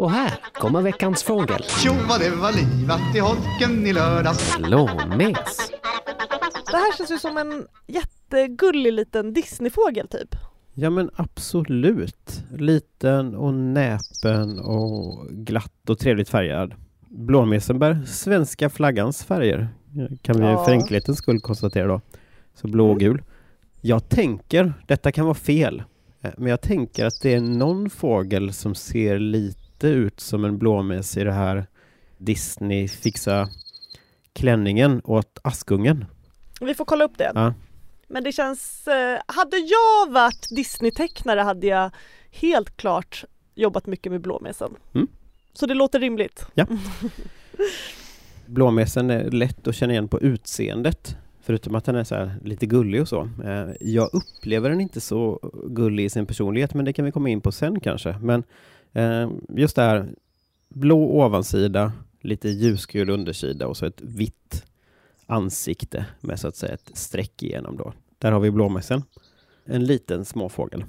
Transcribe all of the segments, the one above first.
Och här kommer veckans fågel. Tjo vad det var livat i holken i lördags. Blåmes. Det här känns ju som en jättegullig liten Disneyfågel typ. Ja men absolut. Liten och näpen och glatt och trevligt färgad. Blåmesen bär svenska flaggans färger. Kan vi Ja. för enkelhetens skull konstatera då. Så blå och gul. Jag tänker, detta kan vara fel, eh, men jag tänker att det är någon fågel som ser lite ut som en blåmes i det här Disney fixa klänningen åt Askungen. Vi får kolla upp det. Ja. Men det känns, eh, hade jag varit Disney-tecknare hade jag helt klart jobbat mycket med blåmesen. Mm. Så det låter rimligt. Blåmesen är lätt att känna igen på utseendet. Förutom att den är så lite gullig och så. Eh, Jag upplever den inte så gullig i sin personlighet, men det kan vi komma in på sen kanske. Men just det här blå ovansida, lite ljusgul undersida och så ett vitt ansikte med så att säga ett streck igenom då. Där har vi blåmesen. En liten småfågel.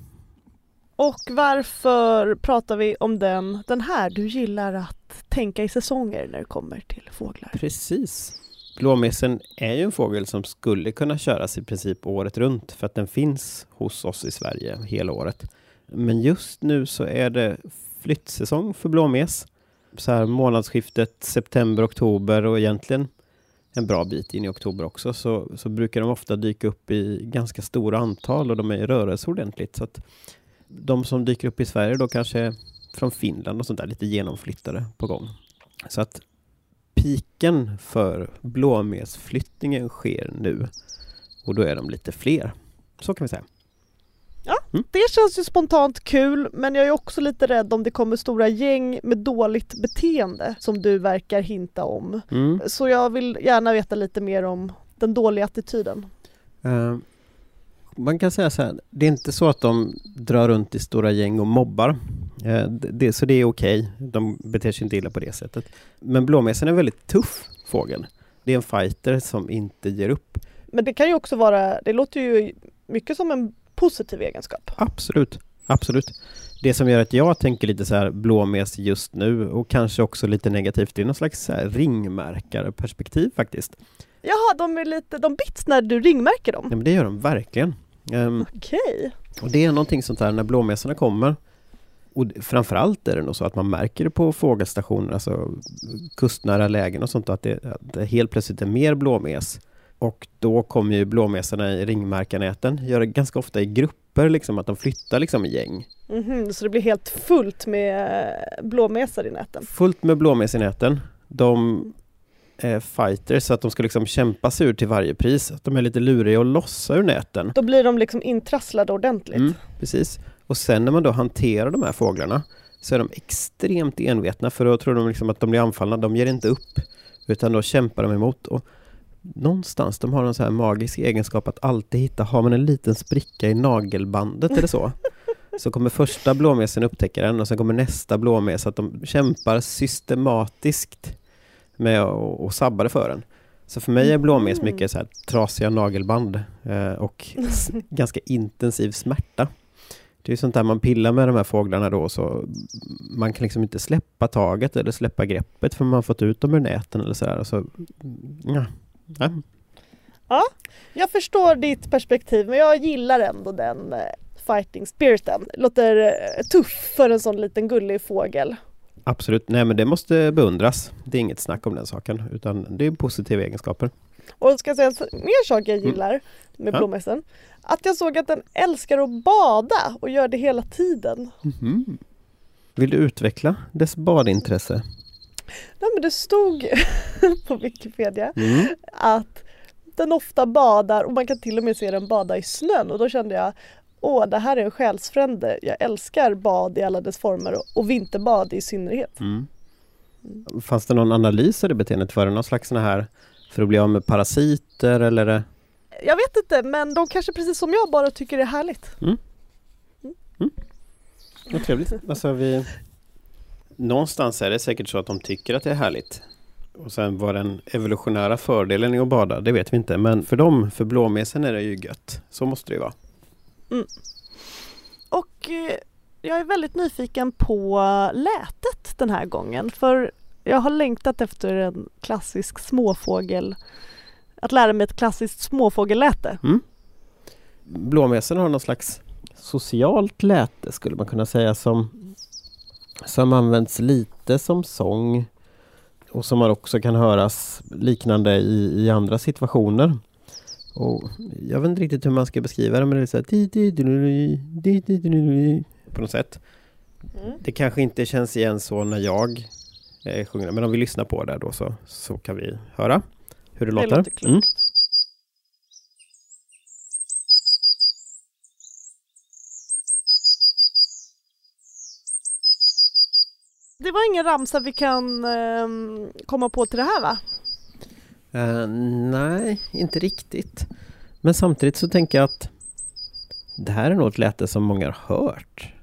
Och varför pratar vi om den, den här? Du gillar att tänka i säsonger när det kommer till fåglar. Precis. Blåmesen är ju en fågel som skulle kunna köras i princip året runt för att den finns hos oss i Sverige hela året. Men just nu så är det flyttsäsong för blåmes. Så här månadsskiftet september-oktober och egentligen en bra bit in i oktober också så, så brukar de ofta dyka upp i ganska stora antal och de är i rörelse ordentligt. Så att de som dyker upp i Sverige då kanske är från Finland och sånt där lite genomflyttade på gång. Så att piken för blåmesflyttningen sker nu. Och då är de lite fler. Så kan vi säga. Det känns ju spontant kul men jag är också lite rädd om det kommer stora gäng med dåligt beteende som du verkar hinta om. Mm. Så jag vill gärna veta lite mer om den dåliga attityden. Eh, man kan säga så här, det är inte så att de drar runt i stora gäng och mobbar. Eh, det, så det är okej, de beter sig inte illa på det sättet. Men blåmesen är en väldigt tuff fågel. Det är en fighter som inte ger upp. Men det kan ju också vara, det låter ju mycket som en positiv egenskap. Absolut, absolut. Det som gör att jag tänker lite så här blåmes just nu och kanske också lite negativt, det är någon slags så här ringmärkarperspektiv faktiskt. Jaha, de är lite, de bits när du ringmärker dem? Ja, men det gör de verkligen. Ehm, Okej. och det är någonting sånt här när blåmesarna kommer. Och framförallt är det nog så att man märker det på fågelstationer, alltså kustnära lägen och sånt, att det, att det helt plötsligt är mer blåmes. Och då kommer ju blåmesarna i ringmärkarnäten, gör det ganska ofta i grupper, liksom att de flyttar liksom i gäng. Mhm, så det blir helt fullt med eh, blåmesar i näten? Fullt med blåmes i näten. De är fighters så att de ska liksom kämpa sig ur till varje pris. Att de är lite luriga och lossa ur näten. Då blir de liksom intrasslade ordentligt? Mm, precis. Och sen när man då hanterar de här fåglarna så är de extremt envetna för då tror de liksom att de blir anfallna. De ger inte upp utan då kämpar de emot. Och någonstans, de har en så här magisk egenskap att alltid hitta, har man en liten spricka i nagelbandet eller så så kommer första blåmesen upptäcka den och sen kommer nästa blåmes. Att de kämpar systematiskt med att sabba det för den. Så för mig är blåmes Mm. mycket så här trasiga nagelband eh, och ganska intensiv smärta. Det är sånt där man pillar med de här fåglarna då så man kan liksom inte släppa taget eller släppa greppet för man har fått ut dem ur näten eller sådär. Så, ja. Ja. Jag förstår ditt perspektiv men jag gillar ändå den eh, fighting spiriten. Låter eh, tuff för en sån liten gullig fågel. Absolut, nej men det måste beundras. Det är inget snack om den saken utan det är positiva egenskaper. Och ska jag säga en mer sak jag gillar med Mm. Ja. blåmesen? Att jag såg att den älskar att bada och gör det hela tiden. Mhm. Vill du utveckla dess badintresse? Nej men det stod på Wikipedia Mm. att den ofta badar och man kan till och med se den bada i snön och då kände jag Åh, det här är en själsfrände. Jag älskar bad i alla dess former och- och vinterbad i synnerhet. Mm. Fanns det någon analys av det beteendet? Var det någon slags sån här för att bli av med parasiter eller? Jag vet inte, men de kanske precis som jag bara tycker det är härligt. Vad trevligt. Alltså vi... Någonstans är det säkert så att de tycker att det är härligt. Och sen vad den evolutionära fördelen är att bada, det vet vi inte. Men för dem, för blåmesen är det ju gött. Så måste det ju vara. Och eh, jag är väldigt nyfiken på lätet den här gången för jag har längtat efter en klassisk småfågel att lära mig ett klassiskt småfågelläte. Blåmesen har någon slags socialt läte skulle man kunna säga som, som används lite som sång och som man också kan höras liknande i, i andra situationer. Och jag vet inte riktigt hur man ska beskriva det men det är så här på något sätt. Mm. Det kanske inte känns igen så när jag eh, sjunger men om vi lyssnar på det då så, så kan vi höra hur det, det låter. låter klokt. Mm. Det var ingen ramsa vi kan eh, komma på till det här va? Uh, nej, inte riktigt. Men samtidigt så tänker jag att det här är nog ett läte som många har hört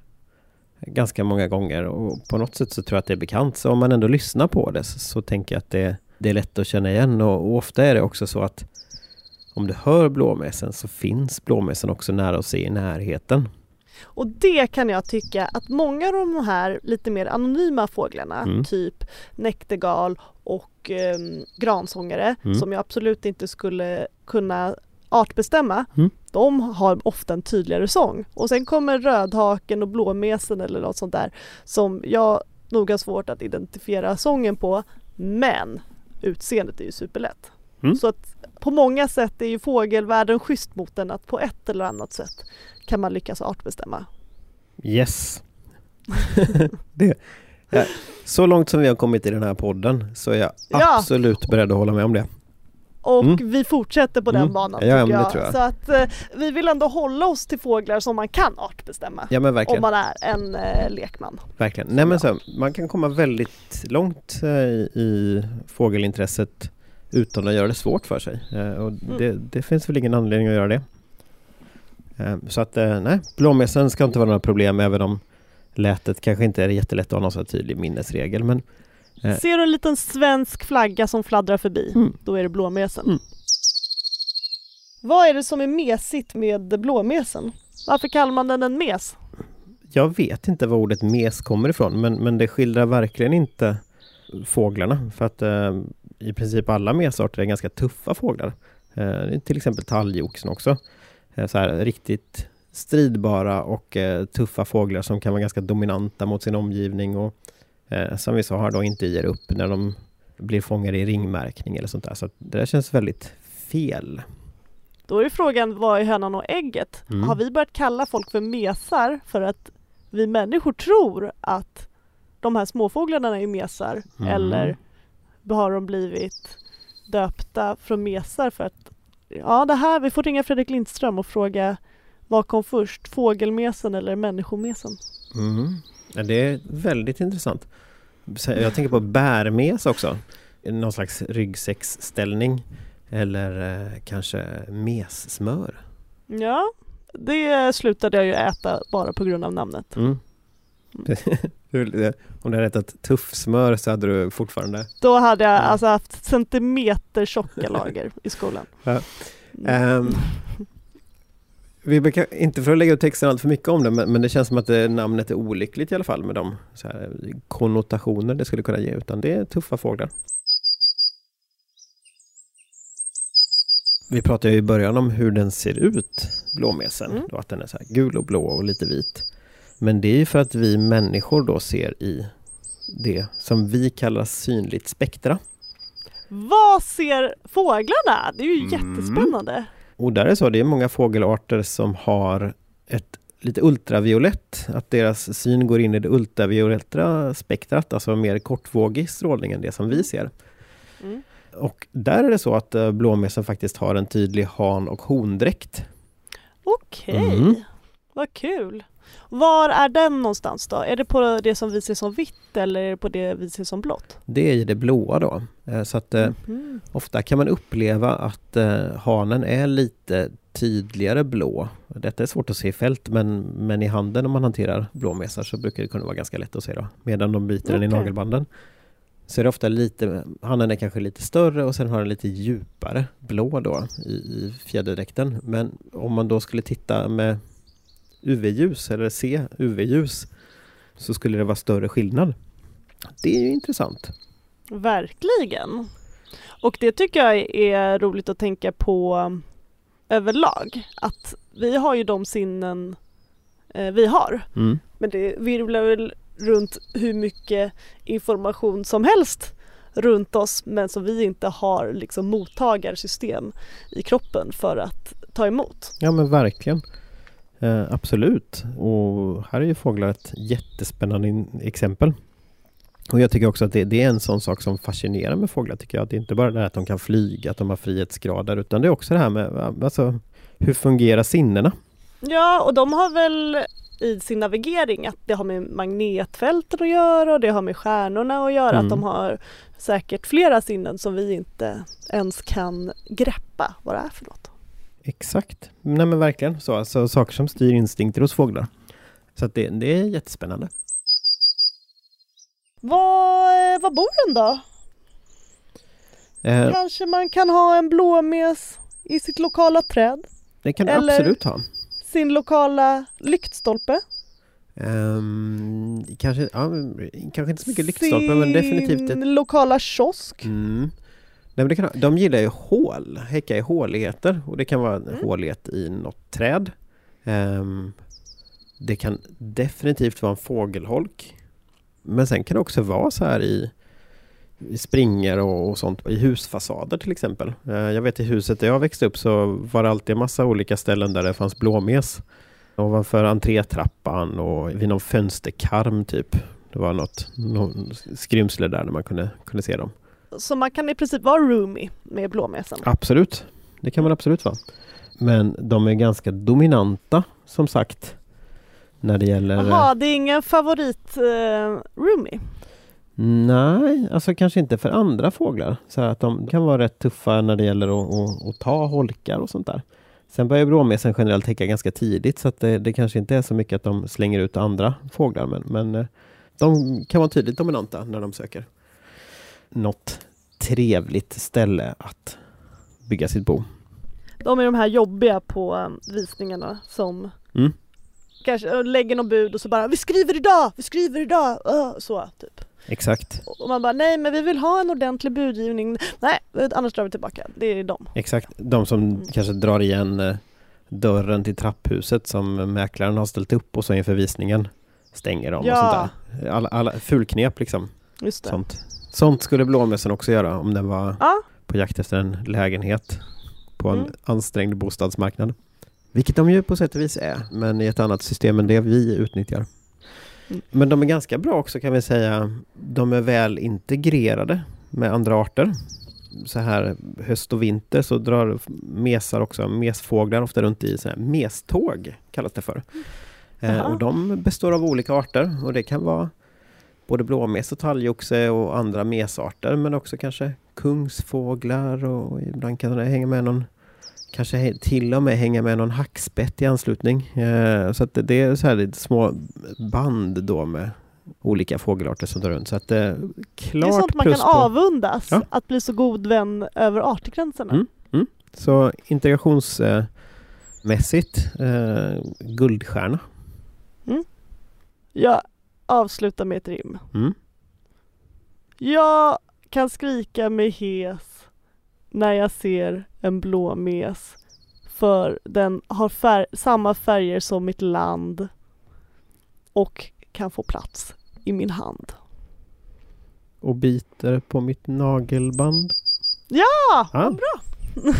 ganska många gånger och på något sätt så tror jag att det är bekant. Så om man ändå lyssnar på det så, så tänker jag att det, det är lätt att känna igen och, och ofta är det också så att om du hör blåmesen så finns blåmesen också nära att se i närheten. Och det kan jag tycka att många av de här lite mer anonyma fåglarna, Mm. typ näktergal och ehm, gransångare, Mm. som jag absolut inte skulle kunna artbestämma, Mm. de har ofta en tydligare sång. Och sen kommer rödhaken och blåmesen eller något sånt där som jag nog har svårt att identifiera sången på, men utseendet är ju superlätt. Mm. Så att på många sätt är ju fågelvärlden schysst mot den att på ett eller annat sätt kan man lyckas artbestämma. Yes! det, ja, så långt som vi har kommit i den här podden så är jag Ja. absolut beredd att hålla med om det. Och Mm. vi fortsätter på den Mm. banan Ja, tycker jag. jag. Så att eh, vi vill ändå hålla oss till fåglar som man kan artbestämma. Ja men Om verkligen. man är en eh, lekman. verkligen. Nej, men så, man kan komma väldigt långt eh, i, i fågelintresset utan att göra det svårt för sig. Eh, och det, det finns väl ingen anledning att göra det. Eh, så att eh, nej, blåmesen ska inte vara några problem även om lätet kanske inte är jättelätt att ha någon så tydlig minnesregel. Men. Ser du en liten svensk flagga som fladdrar förbi, Mm. då är det blåmesen. Mm. Vad är det som är mesigt med blåmesen? Varför kallar man den en mes? jag vet inte var ordet mes kommer ifrån men, men det skildrar verkligen inte fåglarna för att eh, i princip alla mesarter är ganska tuffa fåglar. Eh, till exempel talgoxen också. Eh, så här, riktigt stridbara och eh, tuffa fåglar som kan vara ganska dominanta mot sin omgivning och eh, som vi sa här då inte ger upp när de blir fångade i ringmärkning eller sånt där. Så det där känns väldigt fel. Då är frågan, vad är hönan och ägget? Mm. Har vi börjat kalla folk för mesar för att vi människor tror att de här småfåglarna är mesar? Mm. Eller har de blivit döpta från mesar för att Ja det här, vi får ringa Fredrik Lindström och fråga vad kom först? Fågelmesen eller människomesen? Mm. Ja, det är väldigt intressant. Jag tänker på bärmes också. Någon slags ryggsäcksställning. Eller eh, kanske messmör. Ja, det slutade jag ju äta bara på grund av namnet. Mm. Om du hade ätit tuffsmör så hade du fortfarande... Då hade jag alltså haft centimeter tjocka lager i skolan. Ja. Ehm, vi brukar, inte för att lägga ut texten allt för mycket om det, men, men det känns som att det, namnet är olyckligt i alla fall med de här, konnotationer det skulle kunna ge, utan det är tuffa fåglar. Vi pratade ju i början om hur den ser ut, blåmesen, Mm. att den är så gul och blå och lite vit. Men det är ju för att vi människor då ser i det som vi kallar synligt spektra. Vad ser fåglarna? Det är ju Mm. jättespännande. Och där är så, det är många fågelarter som har ett lite ultraviolett, att deras syn går in i det ultravioletta spektrat, alltså mer kortvågig strålning än det som vi ser. Mm. Och där är det så att eh, blåmesen faktiskt har en tydlig han och hondräkt. Okej, Mm. vad kul. Var är den någonstans då? Är det på det som vi ser som vitt eller är det på det vi ser som blått? Det är i det blåa då. Eh, Så att Mhm. ofta kan man uppleva att eh, hanen är lite tydligare blå. Detta är svårt att se i fält men, men i handen om man hanterar blåmesar så brukar det kunna vara ganska lätt att se då. Medan de byter den i nagelbanden. Så är det ofta lite, hanen är kanske lite större och sen har den lite djupare blå då i, i fjäderdräkten. Men om man då skulle titta med UV-ljus eller se UV-ljus så skulle det vara större skillnad. Det är ju intressant. Verkligen. Och det tycker jag är roligt att tänka på um, överlag. Att vi har ju de sinnen eh, vi har. Mm. Men det virvlar väl runt hur mycket information som helst runt oss men som vi inte har liksom mottagarsystem i kroppen för att ta emot. Ja men verkligen. Eh, absolut. Och här är ju fåglar ett jättespännande exempel. Och jag tycker också att det, det är en sån sak som fascinerar med fåglar tycker jag. Det är inte bara det här att de kan flyga, att de har frihetsgrader utan det är också det här med alltså, hur fungerar sinnena? Ja och de har väl i sin navigering att det har med magnetfälten att göra och det har med stjärnorna att göra. Mm. Att de har säkert flera sinnen som vi inte ens kan greppa vad det är för något. Exakt. Nej men verkligen så. Alltså, saker som styr instinkter hos fåglar. Så att det, det är jättespännande. Var, var bor den då? Eh, Kanske man kan ha en blåmes i sitt lokala träd? det kan du eller- absolut ha. Sin lokala lyktstolpe? Ehm, kanske, ja, kanske inte så mycket lyktstolpar men definitivt ett Sin lokala kiosk? Mm. Nej, men det kan, de gillar ju hål, häcka i håligheter och det kan vara en Mm. hålighet i något träd. Ehm, det kan definitivt vara en fågelholk. Men sen kan det också vara så här i, i springor och, och sånt i husfasader till exempel. Eh, jag vet i huset där jag växte upp så var det alltid en massa olika ställen där det fanns blåmes. Ovanför entrétrappan och vid någon fönsterkarm typ. Det var något, någon skrymsle där när man kunde, kunde se dem. Så man kan i princip vara roomie med blåmesen? Absolut, det kan man absolut vara. Men de är ganska dominanta som sagt. När det gäller... Jaha, det är ingen favorit eh, roomie? Nej, alltså kanske inte för andra fåglar. Så att de kan vara rätt tuffa när det gäller att, att, att ta holkar och sånt där. Sen börjar blåmesen generellt häcka ganska tidigt så att det, det kanske inte är så mycket att de slänger ut andra fåglar men, men eh, de kan vara tydligt dominanta när de söker något trevligt ställe att bygga sitt bo. De är de här jobbiga på um, visningarna som Mm. kanske äh, lägger någon bud och så bara vi skriver idag, vi skriver idag, uh, så typ. Exakt. Och man bara nej men vi vill ha en ordentlig budgivning, nej annars drar vi tillbaka, det är de. Exakt, de som Mm. kanske drar igen eh, dörren till trapphuset som mäklaren har ställt upp och så inför visningen stänger dem Ja. och sånt där. Alla, alla fulknep liksom. Just det. Sånt. Sånt skulle blåmössen också göra om den var Ja, på jakt efter en lägenhet på en Mm. ansträngd bostadsmarknad. Vilket de ju på sätt och vis är, men i ett annat system än det vi utnyttjar. Mm. Men de är ganska bra också kan vi säga. De är väl integrerade med andra arter. Så här höst och vinter så drar mesar också, mesfåglar ofta runt i så här meståg kallas det för. Eh, Jaha. och de består av olika arter och det kan vara både blåmes och talgoxe och andra mesarter men också kanske kungsfåglar och ibland kan det hänga med någon Kanske till och med hänga med någon hackspett i anslutning. Eh, så att det, är så här lite små band då med olika fågelarter som drar runt. Så att det är klart det är sånt man kan på- avundas, Ja. att bli så god vän över artgränserna. Mm. Så integrationsmässigt eh, guldstjärna. Jag avslutar med ett rim. Mm. Jag kan skrika mig hes när jag ser en blåmes för den har fär- samma färger som mitt land och kan få plats i min hand. Och biter på mitt nagelband. Ja, vad bra!